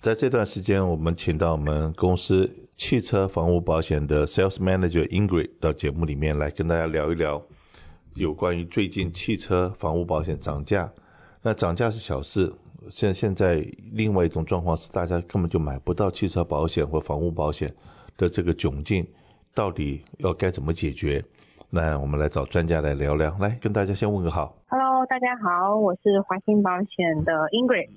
在这段时间，我们请到我们公司汽车房屋保险的 Sales Manager Ingrid 到节目里面来跟大家聊一聊有关于最近汽车房屋保险涨价。那涨价是小事，现现在另外一种状况是大家根本就买不到汽车保险或房屋保险的这个窘境，到底要该怎么解决？那我们来找专家来聊聊。来跟大家先问个好。Hello，大家好，我是华兴保险的 Ingrid。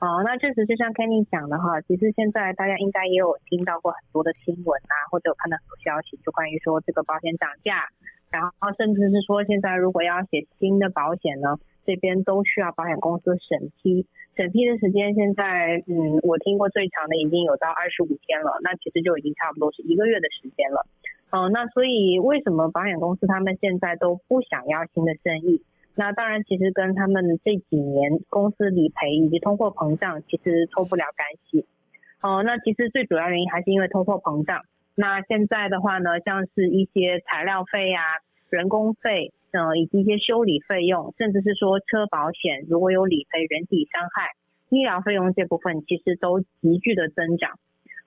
哦，那确实就像 Kenny 讲的哈，其实现在大家应该也有听到过很多的新闻啊，或者有看到很多消息，就关于说这个保险涨价，然后甚至是说现在如果要写新的保险呢，这边都需要保险公司审批，审批的时间现在，嗯，我听过最长的已经有到二十五天了，那其实就已经差不多是一个月的时间了。嗯，那所以为什么保险公司他们现在都不想要新的生意？那当然，其实跟他们这几年公司理赔以及通货膨胀其实脱不了干系。哦，那其实最主要原因还是因为通货膨胀。那现在的话呢，像是一些材料费啊、人工费，呃，以及一些修理费用，甚至是说车保险如果有理赔人体伤害、医疗费用这部分，其实都急剧的增长。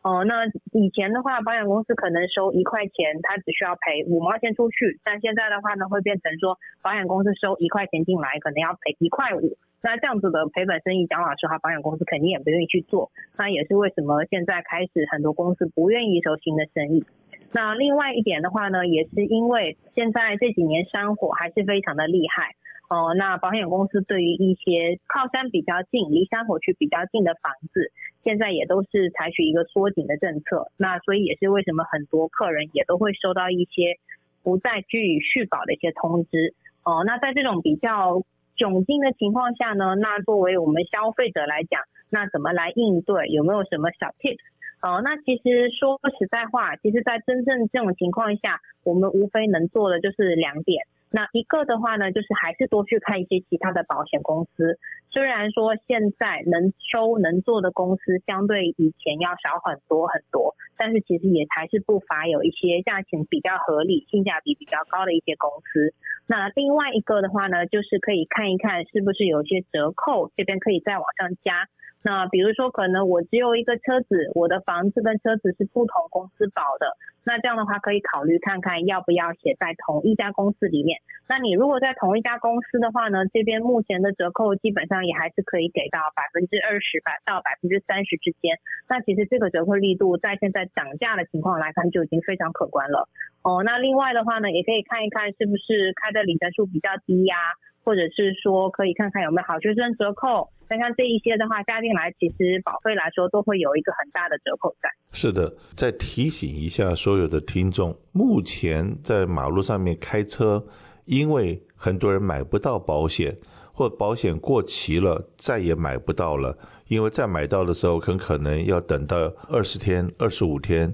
哦，那以前的话，保险公司可能收一块钱，他只需要赔五毛钱出去。但现在的话呢，会变成说，保险公司收一块钱进来，可能要赔一块五。那这样子的赔本生意，讲老实话，保险公司肯定也不愿意去做。那也是为什么现在开始很多公司不愿意收新的生意。那另外一点的话呢，也是因为现在这几年山火还是非常的厉害。哦，那保险公司对于一些靠山比较近、离山火区比较近的房子，现在也都是采取一个缩紧的政策。那所以也是为什么很多客人也都会收到一些不再居于续保的一些通知。哦，那在这种比较窘境的情况下呢，那作为我们消费者来讲，那怎么来应对？有没有什么小 tips？哦，那其实说实在话，其实在真正这种情况下，我们无非能做的就是两点。那一个的话呢，就是还是多去看一些其他的保险公司。虽然说现在能收能做的公司相对以前要少很多很多，但是其实也还是不乏有一些价钱比较合理、性价比比较高的一些公司。那另外一个的话呢，就是可以看一看是不是有些折扣，这边可以再往上加。那比如说，可能我只有一个车子，我的房子跟车子是不同公司保的，那这样的话可以考虑看看要不要写在同一家公司里面。那你如果在同一家公司的话呢，这边目前的折扣基本上也还是可以给到百分之二十百到百分之三十之间。那其实这个折扣力度在现在涨价的情况来看就已经非常可观了。哦，那另外的话呢，也可以看一看是不是开的里程数比较低呀、或者是说，可以看看有没有好学生折扣，看看这一些的话，加进来其实保费来说都会有一个很大的折扣在。是的，再提醒一下所有的听众，目前在马路上面开车，因为很多人买不到保险，或保险过期了，再也买不到了，因为再买到的时候，很可能要等到二十天、二十五天。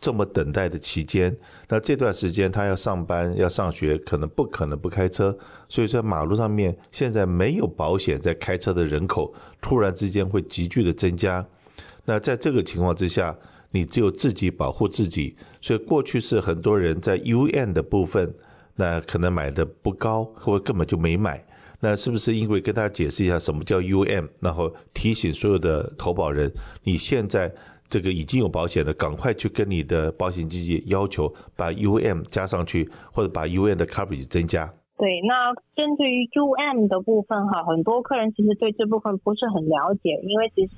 这么等待的期间，那这段时间他要上班要上学，可能不可能不开车，所以在马路上面现在没有保险在开车的人口，突然之间会急剧的增加。那在这个情况之下，你只有自己保护自己。所以过去是很多人在 UM 的部分，那可能买的不高，或根本就没买。那是不是因为跟大家解释一下什么叫 UM，然后提醒所有的投保人，你现在。这个已经有保险的，赶快去跟你的保险经纪要求把 UM 加上去，或者把 UM 的 coverage 增加。对，那针对于 UM 的部分哈，很多客人其实对这部分不是很了解，因为其实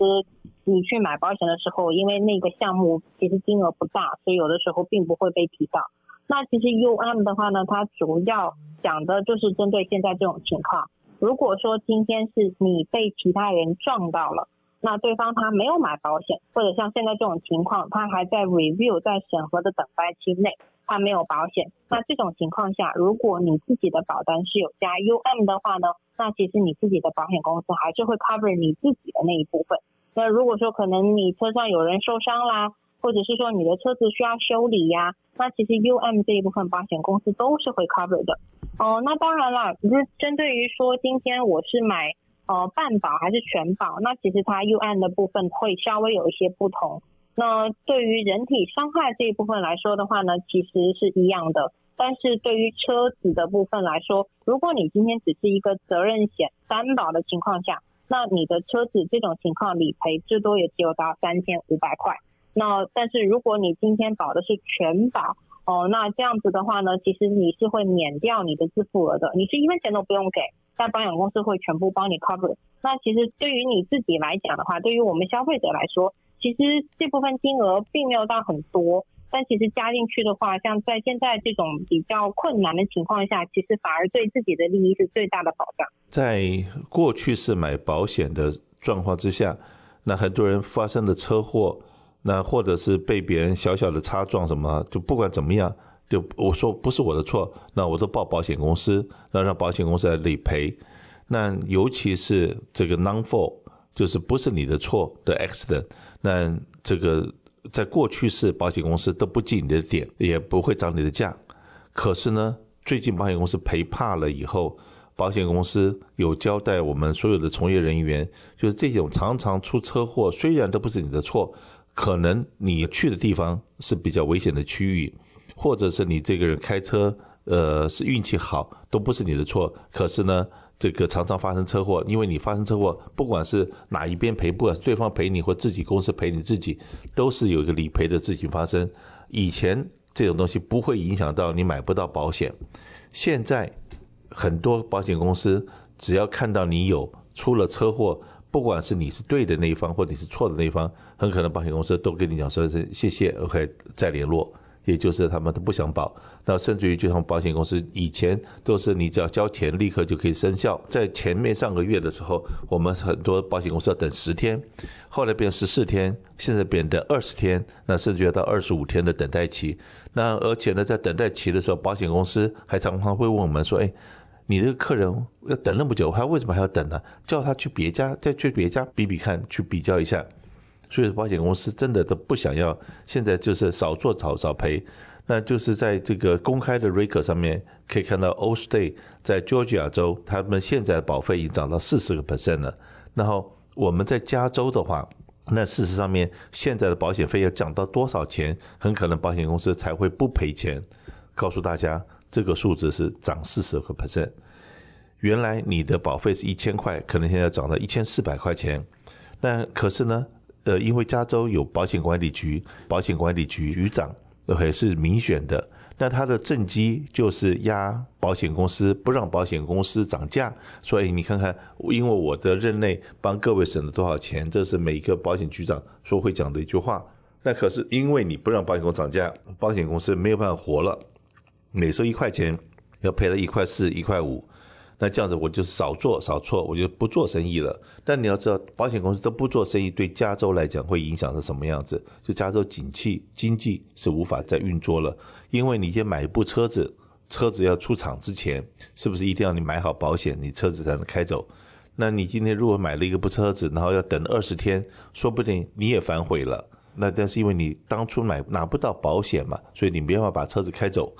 你去买保险的时候，因为那个项目其实金额不大，所以有的时候并不会被提到。那其实 UM 的话呢，它主要讲的就是针对现在这种情况，如果说今天是你被其他人撞到了。那对方他没有买保险，或者像现在这种情况，他还在 review 在审核的等待期内，他没有保险。那这种情况下，如果你自己的保单是有加 UM 的话呢，那其实你自己的保险公司还是会 cover 你自己的那一部分。那如果说可能你车上有人受伤啦，或者是说你的车子需要修理呀，那其实 UM 这一部分保险公司都是会 cover 的。哦，那当然了，只是针对于说今天我是买。呃，半保还是全保？那其实它 UM 的部分会稍微有一些不同。那对于人体伤害这一部分来说的话呢，其实是一样的。但是对于车子的部分来说，如果你今天只是一个责任险单保的情况下，那你的车子这种情况理赔最多也只有到三千五百块。那但是如果你今天保的是全保哦，那这样子的话呢，其实你是会免掉你的自付额的，你是一分钱都不用给，但保险公司会全部帮你 cover。那其实对于你自己来讲的话，对于我们消费者来说，其实这部分金额并没有到很多。但其实加进去的话，像在现在这种比较困难的情况下，其实反而对自己的利益是最大的保障。在过去是买保险的状况之下，那很多人发生的车祸，那或者是被别人小小的擦撞什么，就不管怎么样，就我说不是我的错，那我都报保险公司，那让保险公司来理赔。那尤其是这个 non-fault，就是不是你的错的 accident，那这个。在过去是保险公司都不记你的点，也不会涨你的价。可是呢，最近保险公司赔怕了以后，保险公司有交代我们所有的从业人员，就是这种常常出车祸，虽然都不是你的错，可能你去的地方是比较危险的区域，或者是你这个人开车，呃，是运气好，都不是你的错。可是呢，这个常常发生车祸，因为你发生车祸，不管是哪一边赔，不管是对方赔你或自己公司赔你自己，都是有一个理赔的事情发生。以前这种东西不会影响到你买不到保险，现在很多保险公司只要看到你有出了车祸，不管是你是对的那一方或你是错的那一方，很可能保险公司都跟你讲说是谢谢，OK，再联络。也就是他们都不想保，那甚至于就像保险公司以前都是你只要交钱立刻就可以生效，在前面上个月的时候，我们很多保险公司要等十天，后来变十四天，现在变成二十天，那甚至要到二十五天的等待期。那而且呢，在等待期的时候，保险公司还常常会问我们说：“哎，你这个客人要等那么久，他为什么还要等呢？叫他去别家，再去别家比比看，去比较一下。”所以保险公司真的都不想要，现在就是少做少少赔。那就是在这个公开的 r e c o 上面可以看到，Allstate 在 Georgia 州，他们现在的保费已经涨到四十个 percent 了。然后我们在加州的话，那事实上面现在的保险费要涨到多少钱，很可能保险公司才会不赔钱。告诉大家，这个数字是涨四十个 percent。原来你的保费是一千块，可能现在涨到一千四百块钱。那可是呢？呃，因为加州有保险管理局，保险管理局局长，OK 是民选的，那他的政绩就是压保险公司，不让保险公司涨价。所以你看看，因为我的任内帮各位省了多少钱，这是每一个保险局长说会讲的一句话。那可是因为你不让保险公司涨价，保险公司没有办法活了，每收一块钱要赔了一块四、一块五。那这样子我就少做少错，我就不做生意了。但你要知道，保险公司都不做生意，对加州来讲会影响是什么样子？就加州景气经济是无法再运作了，因为你先买一部车子，车子要出厂之前，是不是一定要你买好保险，你车子才能开走？那你今天如果买了一个部车子，然后要等二十天，说不定你也反悔了。那但是因为你当初买拿不到保险嘛，所以你没办法把车子开走。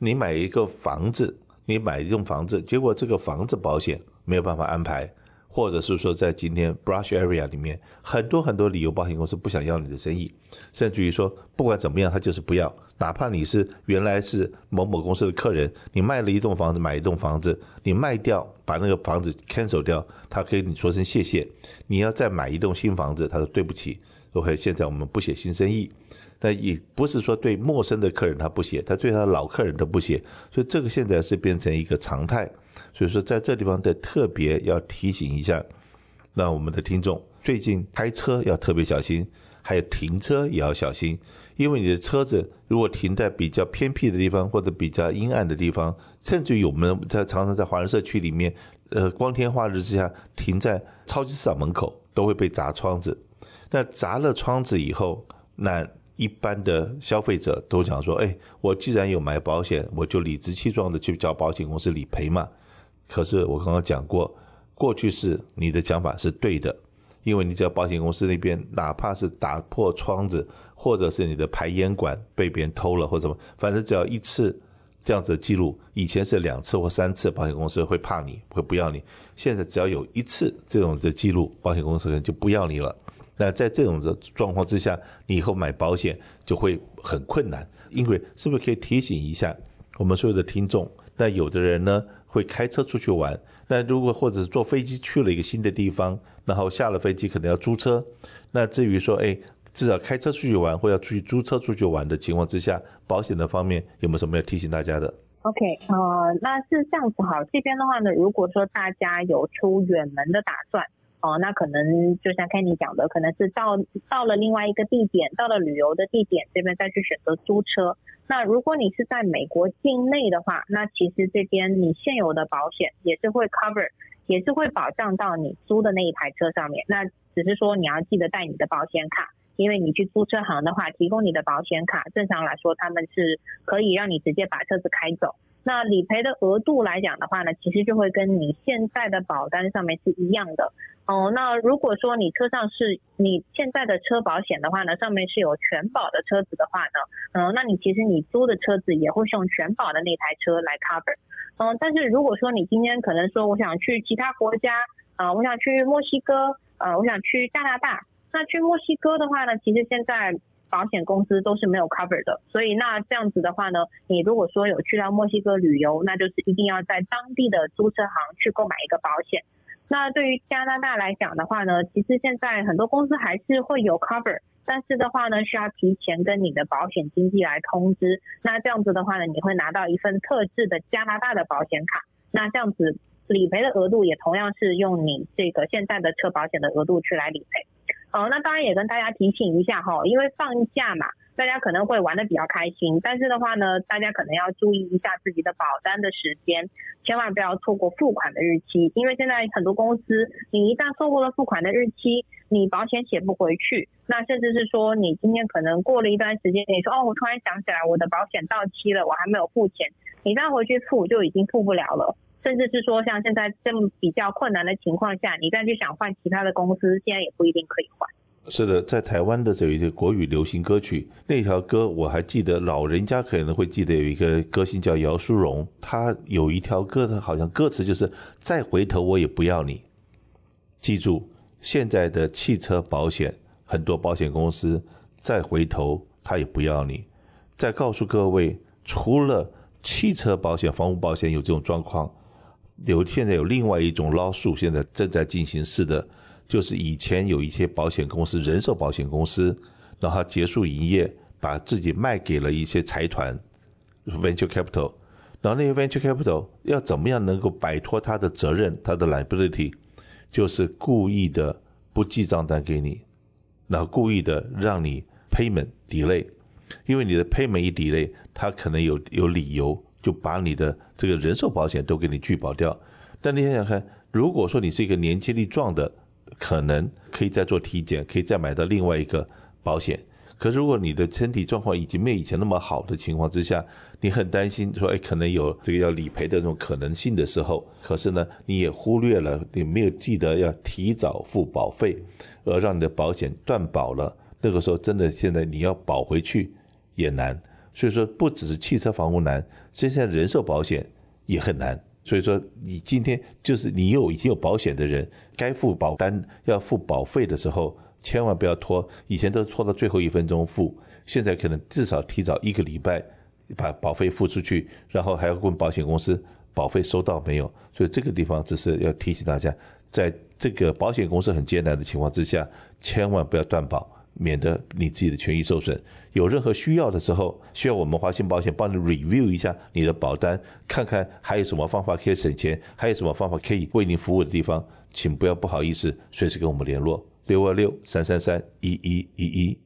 你买一个房子。你买一栋房子，结果这个房子保险没有办法安排，或者是说在今天 brush area 里面很多很多理由，保险公司不想要你的生意，甚至于说不管怎么样，他就是不要。哪怕你是原来是某某公司的客人，你卖了一栋房子，买一栋房子，你卖掉把那个房子 cancel 掉，他可以跟你说声谢谢。你要再买一栋新房子，他说对不起，OK，现在我们不写新生意。那也不是说对陌生的客人他不写，他对他的老客人都不写，所以这个现在是变成一个常态。所以说在这地方的特别要提醒一下，那我们的听众最近开车要特别小心，还有停车也要小心，因为你的车子如果停在比较偏僻的地方或者比较阴暗的地方，甚至于我们在常常在华人社区里面，呃，光天化日之下停在超级市场门口都会被砸窗子。那砸了窗子以后，那一般的消费者都讲说：“哎，我既然有买保险，我就理直气壮的去找保险公司理赔嘛。”可是我刚刚讲过，过去是你的讲法是对的，因为你只要保险公司那边哪怕是打破窗子，或者是你的排烟管被别人偷了或什么，反正只要一次这样子的记录，以前是两次或三次，保险公司会怕你，会不要你。现在只要有一次这种的记录，保险公司可能就不要你了。那在这种的状况之下，你以后买保险就会很困难。因为是不是可以提醒一下我们所有的听众？那有的人呢，会开车出去玩。那如果或者是坐飞机去了一个新的地方，然后下了飞机可能要租车。那至于说，哎，至少开车出去玩或要出去租车出去玩的情况之下，保险的方面有没有什么要提醒大家的？OK，呃，那是这样子好，这边的话呢，如果说大家有出远门的打算。哦，那可能就像 Kenny 讲的，可能是到到了另外一个地点，到了旅游的地点这边再去选择租车。那如果你是在美国境内的话，那其实这边你现有的保险也是会 cover，也是会保障到你租的那一台车上面。那只是说你要记得带你的保险卡，因为你去租车行的话，提供你的保险卡，正常来说他们是可以让你直接把车子开走。那理赔的额度来讲的话呢，其实就会跟你现在的保单上面是一样的。哦，那如果说你车上是你现在的车保险的话呢，上面是有全保的车子的话呢，嗯，那你其实你租的车子也会是用全保的那台车来 cover。嗯，但是如果说你今天可能说我想去其他国家，啊，我想去墨西哥，呃，我想去加拿大，那去墨西哥的话呢，其实现在保险公司都是没有 cover 的，所以那这样子的话呢，你如果说有去到墨西哥旅游，那就是一定要在当地的租车行去购买一个保险。那对于加拿大来讲的话呢，其实现在很多公司还是会有 cover，但是的话呢，需要提前跟你的保险经纪来通知。那这样子的话呢，你会拿到一份特制的加拿大的保险卡。那这样子理赔的额度也同样是用你这个现在的车保险的额度去来理赔。哦，那当然也跟大家提醒一下哈，因为放假嘛。大家可能会玩的比较开心，但是的话呢，大家可能要注意一下自己的保单的时间，千万不要错过付款的日期，因为现在很多公司，你一旦错过了付款的日期，你保险写不回去，那甚至是说你今天可能过了一段时间，你说哦，我突然想起来我的保险到期了，我还没有付钱，你再回去付就已经付不了了，甚至是说像现在这么比较困难的情况下，你再去想换其他的公司，现在也不一定可以换。是的，在台湾的这一个国语流行歌曲，那条歌我还记得，老人家可能会记得有一个歌星叫姚淑蓉，他有一条歌，他好像歌词就是“再回头我也不要你”。记住，现在的汽车保险，很多保险公司再回头他也不要你。再告诉各位，除了汽车保险、房屋保险有这种状况，有现在有另外一种 lawsuit，现在正在进行式的。就是以前有一些保险公司，人寿保险公司，然后结束营业，把自己卖给了一些财团，venture capital，然后那些 venture capital 要怎么样能够摆脱他的责任，他的 liability，就是故意的不记账单给你，然后故意的让你 payment delay，因为你的 payment 一 delay，他可能有有理由就把你的这个人寿保险都给你拒保掉。但你想想看，如果说你是一个年轻力壮的，可能可以再做体检，可以再买到另外一个保险。可是如果你的身体状况已经没有以前那么好的情况之下，你很担心说，哎，可能有这个要理赔的这种可能性的时候，可是呢，你也忽略了，你没有记得要提早付保费，而让你的保险断保了。那个时候真的现在你要保回去也难。所以说，不只是汽车房屋难，现在人寿保险也很难。所以说，你今天就是你有已经有保险的人，该付保单要付保费的时候，千万不要拖。以前都拖到最后一分钟付，现在可能至少提早一个礼拜把保费付出去，然后还要问保险公司保费收到没有。所以这个地方只是要提醒大家，在这个保险公司很艰难的情况之下，千万不要断保。免得你自己的权益受损。有任何需要的时候，需要我们华信保险帮你 review 一下你的保单，看看还有什么方法可以省钱，还有什么方法可以为您服务的地方，请不要不好意思，随时跟我们联络。六二六三三三一一一一。